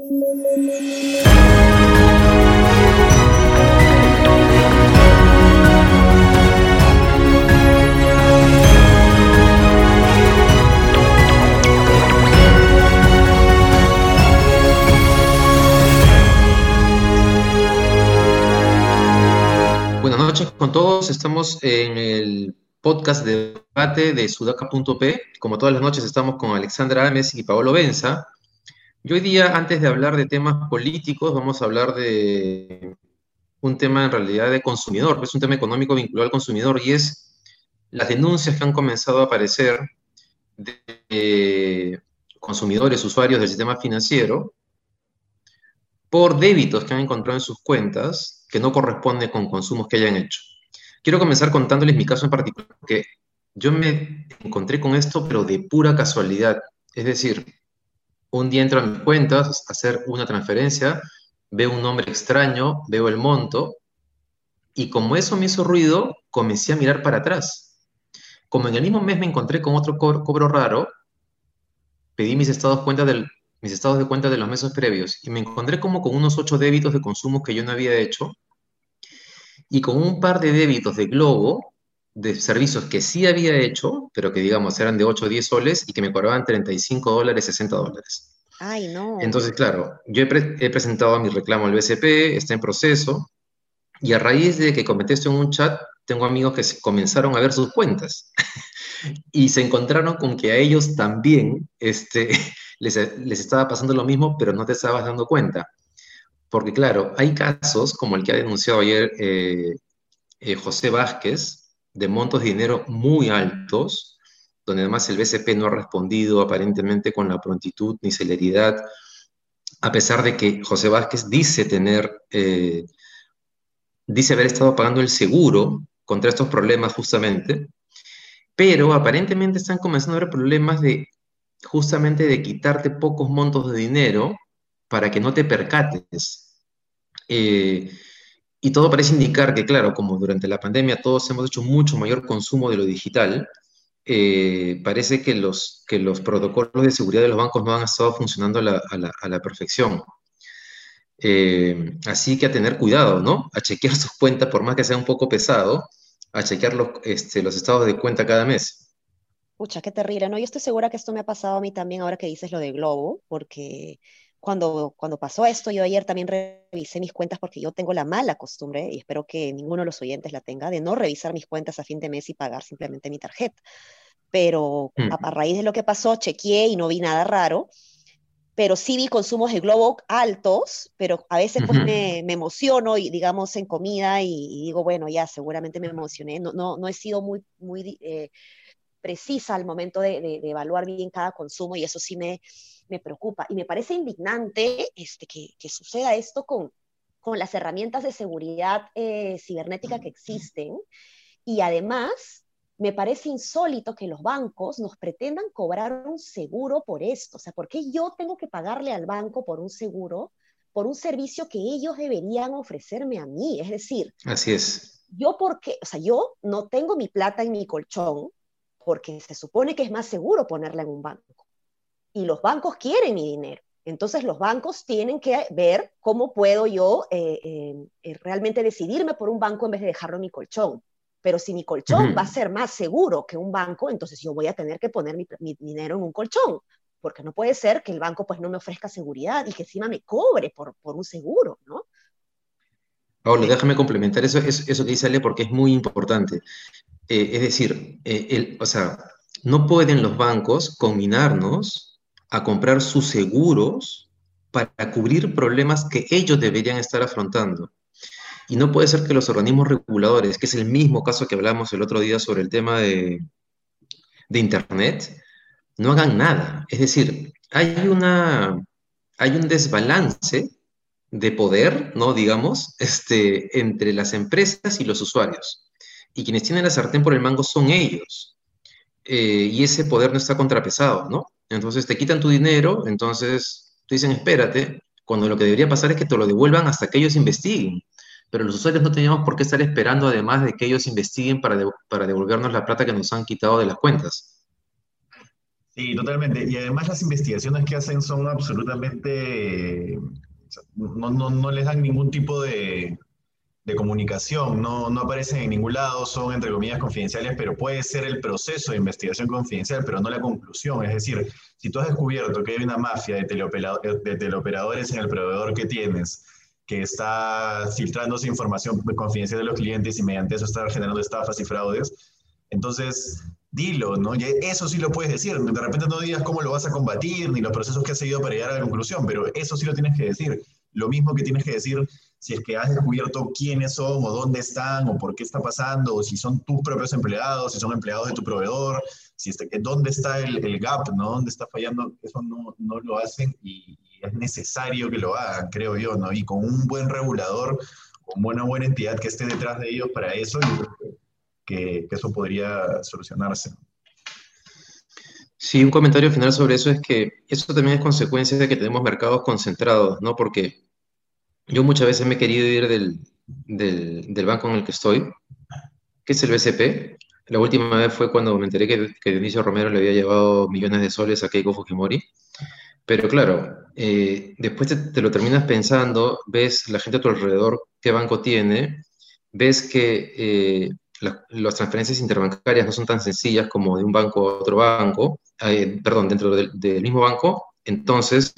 Buenas noches con todos. Estamos en el podcast de debate de sudaca.p. Como todas las noches estamos con Alexandra Ames y Paolo Benza. Y hoy día, antes de hablar de temas políticos, vamos a hablar de un tema en realidad de consumidor, es un tema económico vinculado al consumidor y es las denuncias que han comenzado a aparecer de consumidores, usuarios del sistema financiero, por débitos que han encontrado en sus cuentas que no corresponden con consumos que hayan hecho. Quiero comenzar contándoles mi caso en particular, porque yo me encontré con esto, pero de pura casualidad. Es decir, un día entro a mis cuentas a hacer una transferencia, veo un nombre extraño, veo el monto, y como eso me hizo ruido, comencé a mirar para atrás. Como en el mismo mes me encontré con otro cobro, raro, pedí mis estados, mis estados de cuenta de los meses previos y me encontré como con unos ocho débitos de consumo que yo no había hecho y con un par de débitos de Globo de servicios que sí había hecho, pero que digamos eran de 8 o 10 soles y que me cobraban 35 dólares, 60 dólares. Ay, no. Entonces, claro, yo he, presentado mi reclamo al BCP, está en proceso, y a raíz de que comenté esto en un chat, tengo amigos que comenzaron a ver sus cuentas y se encontraron con que a ellos también este, les, les estaba pasando lo mismo, pero no te estabas dando cuenta. Porque claro, hay casos como el que ha denunciado ayer eh, eh, José Vázquez, de montos de dinero muy altos, donde además el BCP no ha respondido aparentemente con la prontitud ni celeridad, a pesar de que José Vázquez dice tener, eh, dice haber estado pagando el seguro contra estos problemas justamente, pero aparentemente están comenzando a haber problemas de justamente de quitarte pocos montos de dinero para que no te percates. Eh, y todo parece indicar que, claro, como durante la pandemia todos hemos hecho mucho mayor consumo de lo digital, eh, parece que los, que los protocolos de seguridad de los bancos no han estado funcionando a la, perfección. Eh, así que a tener cuidado, ¿no? A chequear sus cuentas, por más que sea un poco pesado, a chequear los, este, los estados de cuenta cada mes. Pucha, qué terrible, ¿no? Yo estoy segura que esto me ha pasado a mí también ahora que dices lo de Globo, porque cuando, cuando pasó esto, yo ayer también revisé mis cuentas porque yo tengo la mala costumbre, y espero que ninguno de los oyentes la tenga, de no revisar mis cuentas a fin de mes y pagar simplemente mi tarjeta. Pero a, mm. raíz de lo que pasó, chequeé y no vi nada raro, pero sí vi consumos de Globo altos, pero a veces pues me, me, emociono y digamos en comida y, digo, bueno, ya seguramente me emocioné, no, no, no he sido muy, muy eh, precisa al momento de, de, de evaluar bien cada consumo y eso sí me, me preocupa y me parece indignante este, que, que suceda esto con, con las herramientas de seguridad eh, cibernética que existen y además me parece insólito que los bancos nos pretendan cobrar un seguro por esto. O sea, ¿por qué yo tengo que pagarle al banco por un seguro, por un servicio que ellos deberían ofrecerme a mí? Es decir, así es. Yo porque, o sea, yo no tengo mi plata en mi colchón porque se supone que es más seguro ponerla en un banco y los bancos quieren mi dinero. Entonces los bancos tienen que ver cómo puedo yo eh, eh, eh, realmente decidirme por un banco en vez de dejarlo en mi colchón. Pero si mi colchón va a ser más seguro que un banco, entonces yo voy a tener que poner mi, dinero en un colchón, porque no puede ser que el banco pues no me ofrezca seguridad y que encima me cobre por, por un seguro, ¿no? Pablo, déjame complementar eso, eso, eso, que dice Ale porque es muy importante. es decir, el, o sea, no pueden los bancos combinarnos a comprar sus seguros para cubrir problemas que ellos deberían estar afrontando. Y no puede ser que los organismos reguladores, que es el mismo caso que hablamos el otro día sobre el tema de, de Internet, no hagan nada. Es decir, hay, una, hay un desbalance de poder, ¿no? Digamos, este, entre las empresas y los usuarios. Y quienes tienen la sartén por el mango son ellos. Eh, y ese poder no está contrapesado, ¿no? Entonces te quitan tu dinero, entonces te dicen espérate, cuando lo que debería pasar es que te lo devuelvan hasta que ellos investiguen. Pero los usuarios no teníamos por qué estar esperando además de que ellos investiguen para, para devolvernos la plata que nos han quitado de las cuentas. Sí, totalmente. Y además las investigaciones que hacen son absolutamente, no, no, no les dan ningún tipo de, de comunicación, no, no aparecen en ningún lado, son entre comillas confidenciales, pero puede ser el proceso de investigación confidencial, pero no la conclusión. Es decir, si tú has descubierto que hay una mafia de, de teleoperadores en el proveedor que tienes, que está filtrándose información confidencial de los clientes y mediante eso está generando estafas y fraudes, entonces dilo, ¿no? Y eso sí lo puedes decir. De repente no digas cómo lo vas a combatir, ni los procesos que has seguido para llegar a la conclusión, pero eso sí lo tienes que decir. Lo mismo que tienes que decir si es que has descubierto quiénes son o dónde están o por qué está pasando, o si son tus propios empleados, si son empleados de tu proveedor, si este, dónde está el, el, gap, ¿no? ¿Dónde está fallando? Eso no, no lo hacen y, es necesario que lo hagan, creo yo, ¿no? Y con un buen regulador, con una buena entidad que esté detrás de ellos para eso, que, que eso podría solucionarse. Sí, un comentario final sobre eso es que eso también es consecuencia de que tenemos mercados concentrados, ¿no? Porque yo muchas veces me he querido ir del, del, banco en el que estoy, que es el BCP. La última vez fue cuando me enteré que, que Dionisio Romero le había llevado millones de soles a Keiko Fujimori. Pero claro, eh, después te, lo terminas pensando, ves la gente a tu alrededor, qué banco tiene, ves que eh, las transferencias interbancarias no son tan sencillas como de un banco a otro banco, eh, perdón, dentro del, del mismo banco, entonces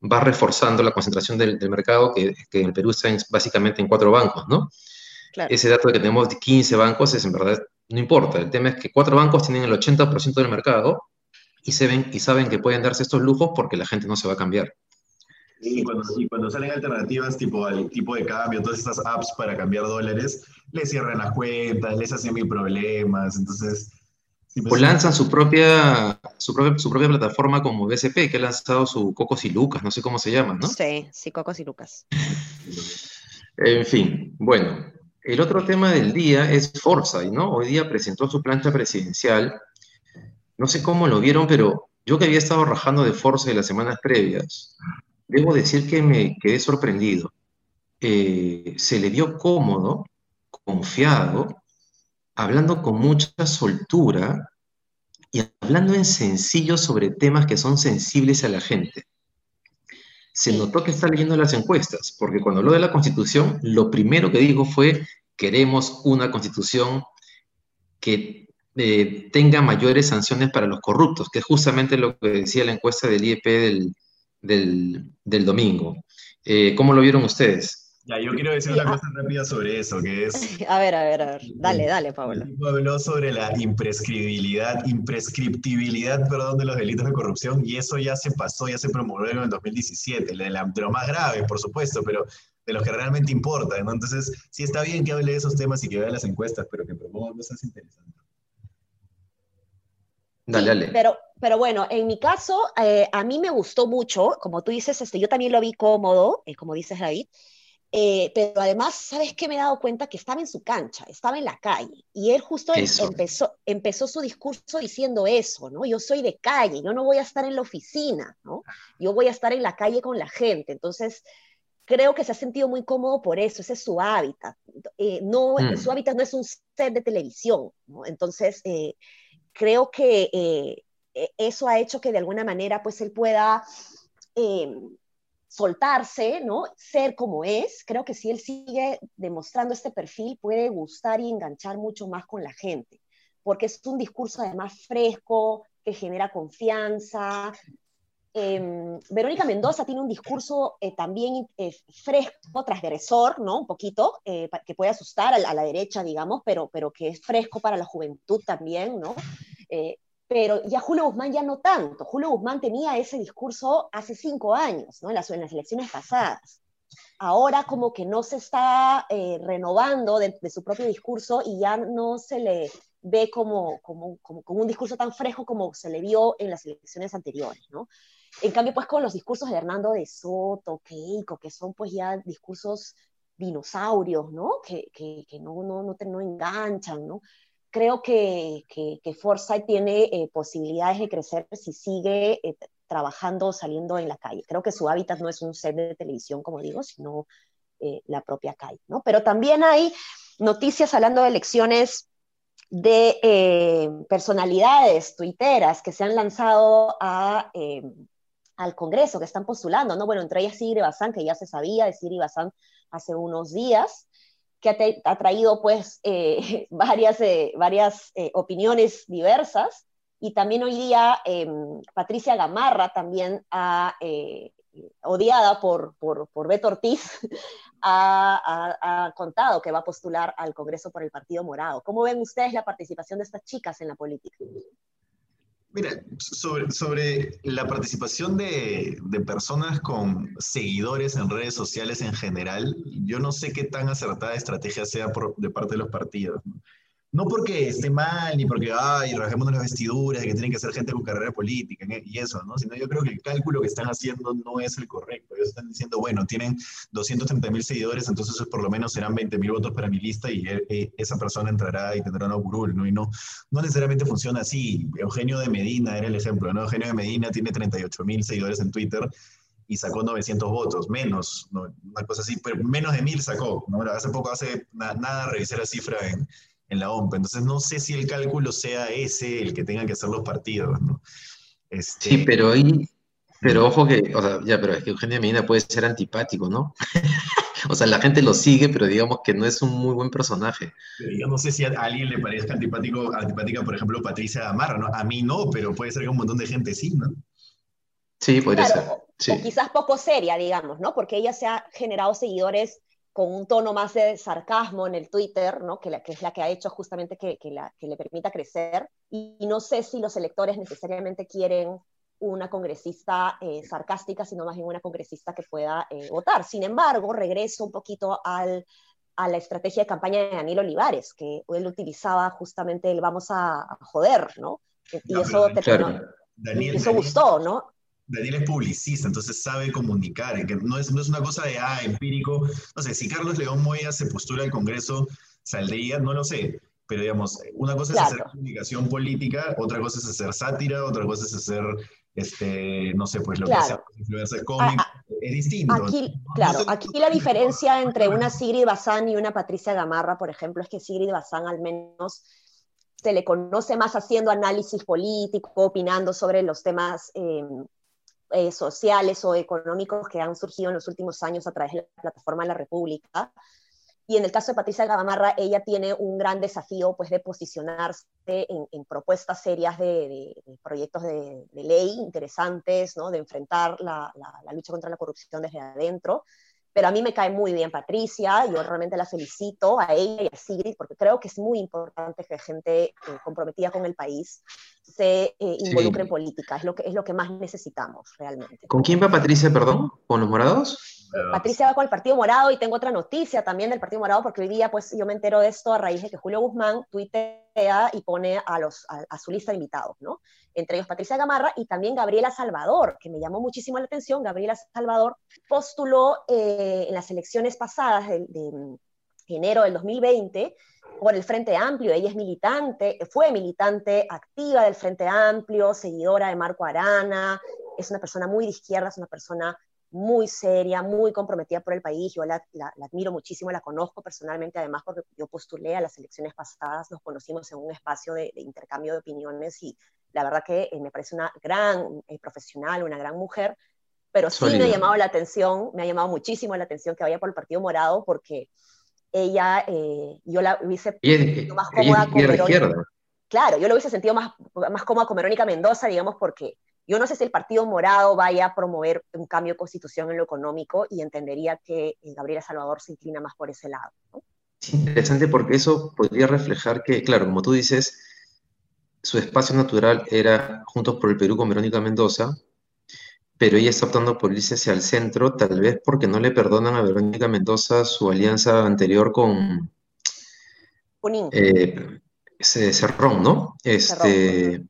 va reforzando la concentración del, mercado, que, en el Perú está básicamente en cuatro bancos, ¿no? Ese dato de que tenemos 15 bancos es en verdad, no importa. El tema es que cuatro bancos tienen el 80% del mercado y, se ven, y saben que pueden darse estos lujos porque la gente no se va a cambiar. Y cuando, y cuando salen alternativas tipo al tipo de cambio, todas estas apps para cambiar dólares, les cierran las cuentas, les hacen mil problemas. Entonces, o lanzan su propia, su propia, su propia plataforma como BSP, que ha lanzado su Cocos y Lucas, no sé cómo se llama, ¿no? Sí, sí, Cocos y Lucas. en fin, bueno, el otro tema del día es Forza, ¿no? Hoy día presentó su plancha presidencial. No sé cómo lo vieron, pero yo que había estado rajando de Forza en las semanas previas, debo decir que me quedé sorprendido. Eh, se le vio cómodo, confiado, hablando con mucha soltura y hablando en sencillo sobre temas que son sensibles a la gente. Se notó que está leyendo las encuestas, porque cuando habló de la constitución, lo primero que dijo fue, queremos una constitución que eh, tenga mayores sanciones para los corruptos, que es justamente lo que decía la encuesta del IEP del, domingo. Eh, ¿Cómo lo vieron ustedes? Ya, yo quiero decir una cosa rápida sobre eso, que es... A ver, a ver, a ver. Dale, dale, Pablo. habló sobre la imprescriptibilidad, imprescriptibilidad, perdón, de los delitos de corrupción, y eso ya se pasó, ya se promovió en el 2017, de, la, de lo más grave, por supuesto, pero de los que realmente importan, ¿no? Entonces, sí está bien que hable de esos temas y que vea las encuestas, pero que promueva cosas interesantes. Dale, dale. Pero, pero bueno, en mi caso, eh, a mí me gustó mucho, como tú dices, este, yo también lo vi cómodo, eh, como dices David, eh, pero además, ¿sabes qué? Me he dado cuenta que estaba en su cancha, estaba en la calle. Y él justo em, empezó, empezó su discurso diciendo eso, ¿no? Yo soy de calle, yo no voy a estar en la oficina, ¿no? Yo voy a estar en la calle con la gente. Entonces, creo que se ha sentido muy cómodo por eso, ese es su hábitat. Eh, no, mm. Su hábitat no es un set de televisión, ¿no? Entonces, eh, creo que e, eso ha hecho que de alguna manera, pues, él pueda em, soltarse, ¿no? Ser como es. Creo que si él sigue demostrando este perfil, puede gustar y enganchar mucho más con la gente, porque es un discurso además fresco, que genera confianza. Em, Verónica Mendoza tiene un discurso eh, también eh, fresco, transgresor, ¿no? Un poquito, eh, que puede asustar a la, a la, derecha, digamos, pero, pero que es fresco para la juventud también, ¿no? Pero ya Julio Guzmán ya no tanto. Julio Guzmán tenía ese discurso hace cinco años, ¿no? en, las, elecciones pasadas. Ahora como que no se está eh, renovando de, su propio discurso y ya no se le ve como, como, como, un discurso tan fresco como se le vio en las elecciones anteriores, ¿no? En cambio, pues con los discursos de Hernando de Soto, Keiko, que son pues ya discursos dinosaurios, ¿no? Que, que, que no, no, no, te, no enganchan, ¿no? Creo que, que, Forsyth tiene eh, posibilidades de crecer si sigue eh, trabajando, saliendo en la calle. Creo que su hábitat no es un set de televisión, como digo, sino eh, la propia calle, ¿no? Pero también hay noticias hablando de elecciones de eh, personalidades tuiteras que se han lanzado eh, al Congreso, que están postulando, ¿no? Bueno, entre ellas Sigri Bazán, que ya se sabía de Sigri Bazán hace unos días, que ha, traído pues eh, varias, varias opiniones diversas, y también hoy día em, Patricia Gamarra también ha odiada por, por, por Beto Ortiz, ha, contado que va a postular al Congreso por el Partido Morado. ¿Cómo ven ustedes la participación de estas chicas en la política? Mira, sobre, sobre la participación de, de, personas con seguidores en redes sociales en general, yo no sé qué tan acertada estrategia sea por, de parte de los partidos. ¿no? No porque esté mal, ni porque, ay, rasguemos las vestiduras, que tienen que ser gente con carrera política y eso, ¿no? Sino yo creo que el cálculo que están haciendo no es el correcto. Ellos están diciendo, bueno, tienen 230 mil seguidores, entonces por lo menos serán 20 mil votos para mi lista y eh, eh, esa persona entrará y tendrá una curul, ¿no? Y no, no necesariamente funciona así. Eugenio de Medina era el ejemplo, ¿no? Eugenio de Medina tiene 38 mil seguidores en Twitter y sacó 900 votos, menos, una cosa así, pero menos de mil sacó, ¿no? Hace poco, hace nada, revisé la cifra en en la OMP. Entonces no sé si el cálculo sea ese el que tengan que hacer los partidos, ¿no? Este... Sí, pero ahí, pero ojo que, o sea, ya, pero es que Eugenio Medina puede ser antipático, ¿no? o sea, la gente lo sigue, pero digamos que no es un muy buen personaje. yo no sé si a alguien le parezca antipático, antipática, por ejemplo, Patricia Amarra, ¿no? A mí no, pero puede ser que un montón de gente sí, ¿no? Sí, podría ser. Sí. O quizás poco seria, digamos, ¿no? Porque ella se ha generado seguidores con un tono más de sarcasmo en el Twitter, ¿no? que, la, que es la que ha hecho justamente que, que, la, que le permita crecer. Y, no sé si los electores necesariamente quieren una congresista eh, sarcástica, sino más bien una congresista que pueda eh, votar. Sin embargo, regreso un poquito al, a la estrategia de campaña de Daniel Olivares, que él utilizaba justamente el vamos a, joder, ¿no? Y eso, terminó, Daniel, eso gustó, ¿no? Daniel es publicista, entonces sabe comunicar, que no es, no es una cosa de, ah, empírico. No sé, si Carlos León Moya se postula al Congreso, saldría, no lo sé, pero digamos, una cosa es hacer comunicación política, otra cosa es hacer sátira, otra cosa es hacer, este, no sé, pues lo que sea, influencer cómic, es distinto. Aquí, claro, aquí la diferencia entre una Sigrid Bazán y una Patricia Gamarra, por ejemplo, es que Sigrid Bazán al menos se le conoce más haciendo análisis político, opinando sobre los temas eh, eh, sociales o económicos que han surgido en los últimos años a través de la plataforma de la República. Y en el caso de Patricia Gamarra, ella tiene un gran desafío pues, de posicionarse en, propuestas serias de, proyectos de, ley interesantes, ¿no? de enfrentar la, la, lucha contra la corrupción desde adentro pero a mí me cae muy bien Patricia, yo realmente la felicito a ella y a Sigrid, porque creo que es muy importante que gente eh, comprometida con el país se eh, involucre en política, es lo, que, es lo que más necesitamos realmente. ¿Con quién va Patricia, perdón? ¿Con los morados? Patricia va con el Partido Morado y tengo otra noticia también del Partido Morado, porque hoy día pues yo me entero de esto a raíz de que Julio Guzmán tuitea y pone a, los, a su lista de invitados, ¿no? entre ellos Patricia Gamarra y también Gabriela Salvador, que me llamó muchísimo la atención. Gabriela Salvador postuló eh, en las elecciones pasadas de, enero del 2020 por el Frente Amplio. Ella es militante, fue militante activa del Frente Amplio, seguidora de Marco Arana, es una persona muy de izquierda, es una persona muy seria, muy comprometida por el país. Yo la, admiro muchísimo, la conozco personalmente, además porque yo postulé a las elecciones pasadas, nos conocimos en un espacio de, de intercambio de opiniones y la verdad que eh, me parece una gran eh, profesional, una gran mujer, pero sí me ha llamado la atención, me ha llamado muchísimo la atención que vaya por el Partido Morado porque ella, eh, yo la hubiese sentido más cómoda con Verónica. Claro, yo lo hubiese sentido más, más cómoda con Verónica Mendoza, digamos, porque yo no sé si el Partido Morado vaya a promover un cambio de constitución en lo económico y entendería que Gabriela Salvador se inclina más por ese lado. Es interesante porque eso podría reflejar que, claro, como tú dices, su espacio natural era Juntos por el Perú con Verónica Mendoza, pero ella está optando por irse hacia el centro, tal vez porque no le perdonan a Verónica Mendoza su alianza anterior con eh, Cerrón, ¿no? Este,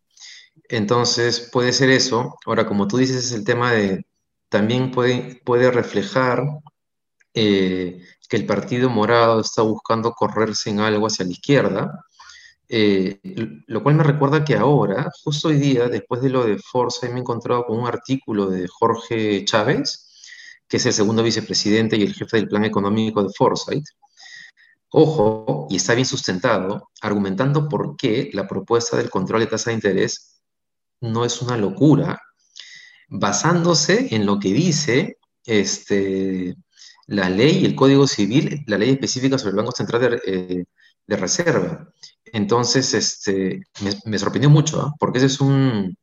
entonces puede ser eso. Ahora, como tú dices, es el tema de, también puede, reflejar eh, que el Partido Morado está buscando correrse en algo hacia la izquierda, eh, lo cual me recuerda que ahora, justo hoy día, después de lo de Forza, me he encontrado con un artículo de Jorge Chávez, que es el segundo vicepresidente y el jefe del plan económico de Foresight, ojo, y está bien sustentado, argumentando por qué la propuesta del control de tasa de interés no es una locura, basándose en lo que dice este, la ley y el Código Civil, la ley específica sobre el Banco Central de, eh, Reserva. Entonces, este, me, sorprendió mucho, ¿ah? porque ese es un,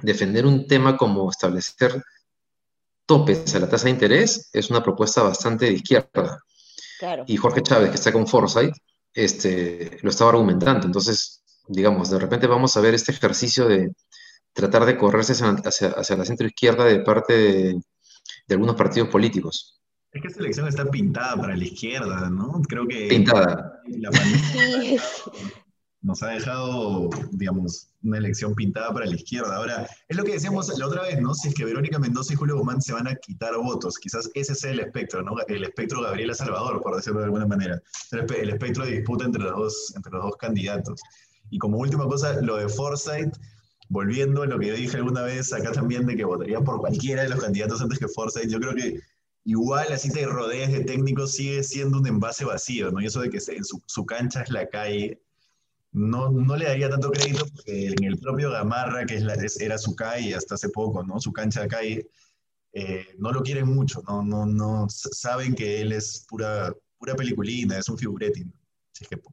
defender un tema como establecer topes a la tasa de interés, es una propuesta bastante de izquierda. Y Jorge Chávez, que está con Foresight, este, lo estaba argumentando. Entonces, digamos, de repente vamos a ver este ejercicio de tratar de correrse hacia, hacia, la centro izquierda de parte de, de algunos partidos políticos. Es que esta elección está pintada para la izquierda, ¿no? Creo que... Pintada. La pandemia nos ha dejado, digamos, una elección pintada para la izquierda. Ahora, es lo que decíamos la otra vez, ¿no? Si es que Verónica Mendoza y Julio Guzmán se van a quitar votos, quizás ese sea el espectro, ¿no? El espectro Gabriela Salvador, por decirlo de alguna manera. El espectro de disputa entre los dos, entre los dos candidatos. Y como última cosa, lo de Forsyth, volviendo a lo que yo dije alguna vez acá también de que votaría por cualquiera de los candidatos antes que Forsyth, yo creo que igual así te rodeas de técnicos sigue siendo un envase vacío, ¿no? Y eso de que su, cancha es la calle, no, no le daría tanto crédito porque en el propio Gamarra, que es la, era su calle hasta hace poco, ¿no? Su cancha de calle, eh, no lo quieren mucho, no, no, no, saben que él es pura, pura peliculina, es un figuretti.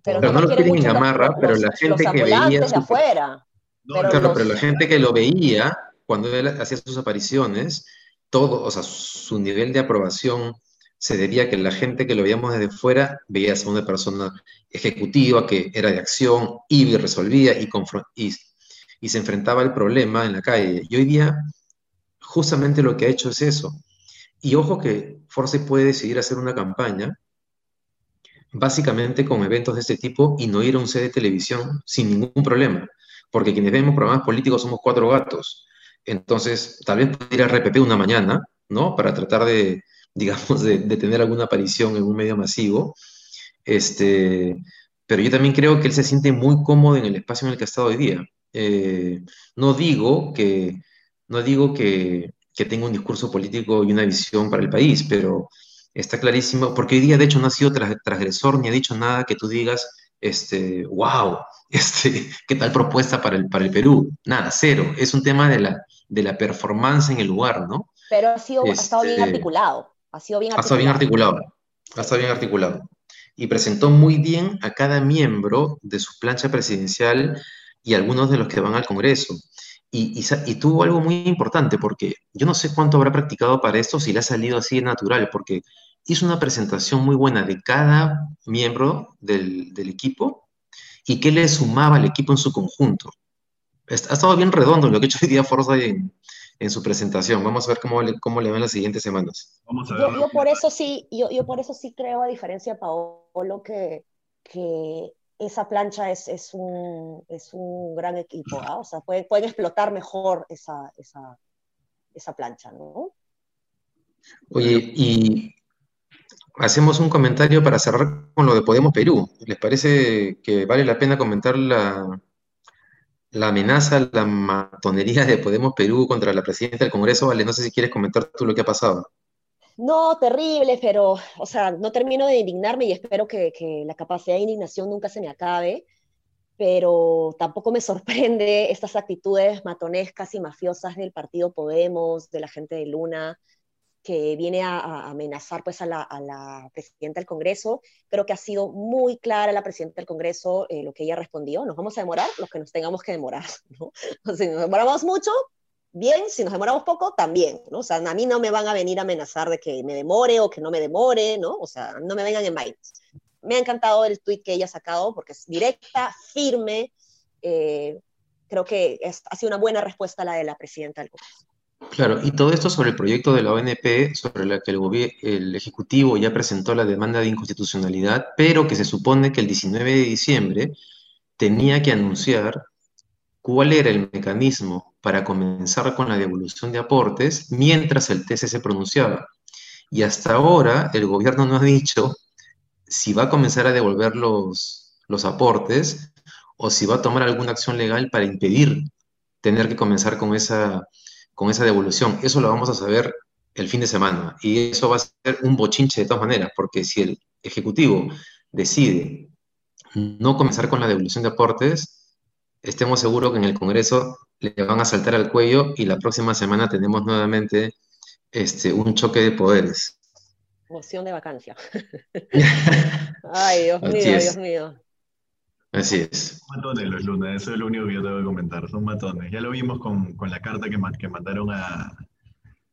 pero, no, lo quieren en Gamarra, pero la gente que veía... Su... afuera. Claro, pero la gente que lo veía cuando él hacía sus apariciones todo, o sea, su nivel de aprobación se debía a que la gente que lo veíamos desde fuera veía a una persona ejecutiva que era de acción, iba y resolvía y, y, y se enfrentaba al problema en la calle. Y hoy día, justamente lo que ha hecho es eso. Y ojo que Force puede decidir hacer una campaña básicamente con eventos de este tipo y no ir a un set de televisión sin ningún problema. Porque quienes vemos programas políticos somos cuatro gatos. Entonces, tal vez ir a RPP una mañana, ¿no? Para tratar de, digamos, de, tener alguna aparición en un medio masivo. Este, pero yo también creo que él se siente muy cómodo en el espacio en el que ha estado hoy día. Eh, no digo que, no digo que, que tenga un discurso político y una visión para el país, pero está clarísimo, porque hoy día de hecho no ha sido transgresor ni ha dicho nada que tú digas, este, wow, este, ¿qué tal propuesta para el, para el Perú? Nada, cero. Es un tema de la, de la performance en el lugar, ¿no? Pero ha, sido, ha estado bien este, articulado. Ha sido bien articulado. Ha estado bien articulado. Ha estado bien articulado. Y presentó muy bien a cada miembro de su plancha presidencial y algunos de los que van al Congreso. Y, y, y, tuvo algo muy importante, porque yo no sé cuánto habrá practicado para esto, si le ha salido así de natural, porque hizo una presentación muy buena de cada miembro del, equipo y qué le sumaba al equipo en su conjunto. Ha estado bien redondo lo que ha hecho hoy día Forza en, en, su presentación. Vamos a ver cómo le, cómo le va en las siguientes semanas. Vamos a yo, por eso sí, yo, yo, por eso sí creo, a diferencia de Paolo, que, que esa plancha es, es, un, es un gran equipo. ¿ah? O sea, pueden, pueden explotar mejor esa, esa, esa plancha, ¿no? Oye, y hacemos un comentario para cerrar con lo de Podemos Perú. ¿Les parece que vale la pena comentar la, la amenaza, la matonería de Podemos Perú contra la presidenta del Congreso? Vale, no sé si quieres comentar tú lo que ha pasado. No, terrible, pero, o sea, no termino de indignarme y espero que, que la capacidad de indignación nunca se me acabe, pero tampoco me sorprende estas actitudes matonescas y mafiosas del partido Podemos, de la gente de Luna, que viene a, amenazar pues a la, presidenta del Congreso. Creo que ha sido muy clara la presidenta del Congreso eh, lo que ella respondió. Nos vamos a demorar lo que nos tengamos que demorar. ¿no? Si nos demoramos mucho, bien. Si nos demoramos poco, también. ¿no? O sea, a mí no me van a venir a amenazar de que me demore o que no me demore, ¿no? O sea, no me vengan en bailes. Me ha encantado el tweet que ella ha sacado porque es directa, firme. Eh, creo que ha sido una buena respuesta la de la presidenta del Congreso. Claro, y todo esto sobre el proyecto de la ONP, sobre la que el, el Ejecutivo ya presentó la demanda de inconstitucionalidad, pero que se supone que el 19 de diciembre tenía que anunciar cuál era el mecanismo para comenzar con la devolución de aportes mientras el TC se pronunciaba. Y hasta ahora el gobierno no ha dicho si va a comenzar a devolver los, los aportes o si va a tomar alguna acción legal para impedir tener que comenzar con esa con esa devolución. Eso lo vamos a saber el fin de semana y eso va a ser un bochinche de todas maneras, porque si el Ejecutivo decide no comenzar con la devolución de aportes, estemos seguros que en el Congreso le van a saltar al cuello y la próxima semana tenemos nuevamente este, un choque de poderes. Moción de vacancia. Ay, Dios mío, Dios mío. Así es. Son matones los lunas, eso es lo único que yo tengo que comentar, son matones. Ya lo vimos con, con la carta que, que mandaron a,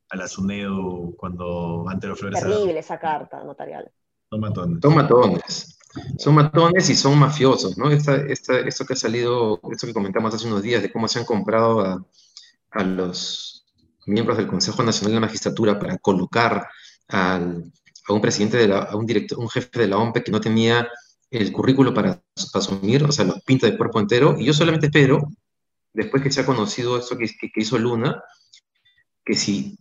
a la SUNEDU cuando Antero Flores... Terrible esa carta notarial. Son matones. Son matones. Son matones y son mafiosos, ¿no? Esta, esta, esto que ha salido, esto que comentamos hace unos días de cómo se han comprado a, a los miembros del Consejo Nacional de la Magistratura para colocar al, a un presidente, de la, a un director, un jefe de la OMP que no tenía el currículo para, asumir, o sea, los pinta de cuerpo entero, y yo solamente espero, después que se ha conocido esto que, que, hizo Luna, que si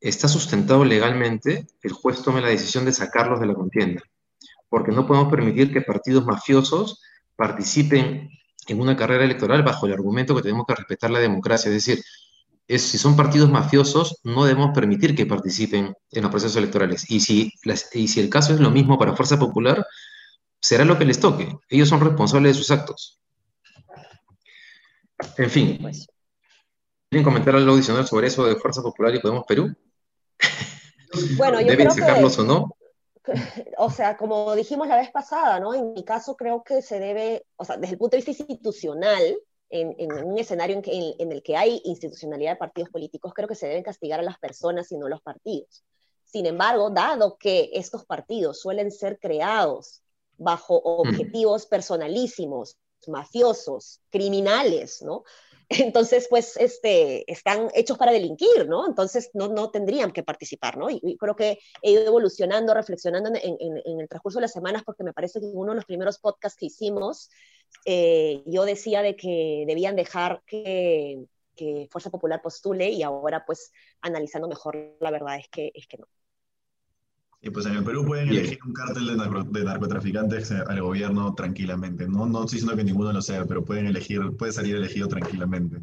está sustentado legalmente, el juez tome la decisión de sacarlos de la contienda, porque no podemos permitir que partidos mafiosos participen en una carrera electoral bajo el argumento que tenemos que respetar la democracia, es decir, si son partidos mafiosos, no debemos permitir que participen en los procesos electorales. Y si, y si el caso es lo mismo para Fuerza Popular, será lo que les toque. Ellos son responsables de sus actos. En fin. Pues. ¿Quieren comentar algo adicional sobre eso de Fuerza Popular y Podemos Perú? Bueno, yo ¿Deben creo sacarlos o no? O sea, como dijimos la vez pasada, ¿no? En mi caso creo que se debe, o sea, desde el punto de vista institucional, en, un escenario en, en, el que hay institucionalidad de partidos políticos, creo que se deben castigar a las personas y no a los partidos. Sin embargo, dado que estos partidos suelen ser creados bajo mm. objetivos personalísimos, mafiosos, criminales, ¿no? Entonces, pues, este, están hechos para delinquir, ¿no? Entonces, no, no tendrían que participar, ¿no? Y, creo que he ido evolucionando, reflexionando en, en, el transcurso de las semanas, porque me parece que en uno de los primeros podcasts que hicimos, eh, yo decía de que debían dejar que, que, Fuerza Popular postule y ahora, pues, analizando mejor, la verdad es que, es que no. Y pues en el Perú pueden elegir un cártel de, narcotraficantes al gobierno tranquilamente. No, no estoy diciendo que ninguno lo sea, pero pueden elegir, puede salir elegido tranquilamente.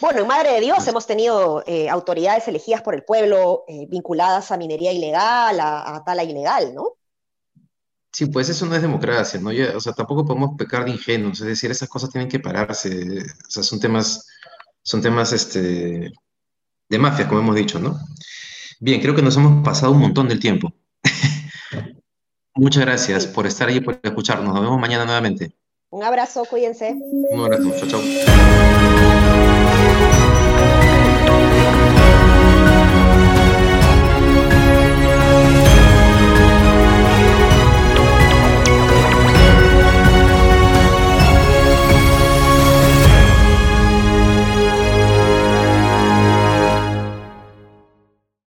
Bueno, en Madre de Dios hemos tenido eh, autoridades elegidas por el pueblo eh, vinculadas a minería ilegal, a, tala ilegal, ¿no? Sí, pues eso no es democracia, ¿no? o sea, tampoco podemos pecar de ingenuos, es decir, esas cosas tienen que pararse, o sea, son temas, son temas este, de mafia, como hemos dicho, ¿no? Bien, creo que nos hemos pasado un montón del tiempo. Muchas gracias por estar ahí y por escucharnos. Nos vemos mañana nuevamente. Un abrazo, cuídense. Un abrazo, chao, chao.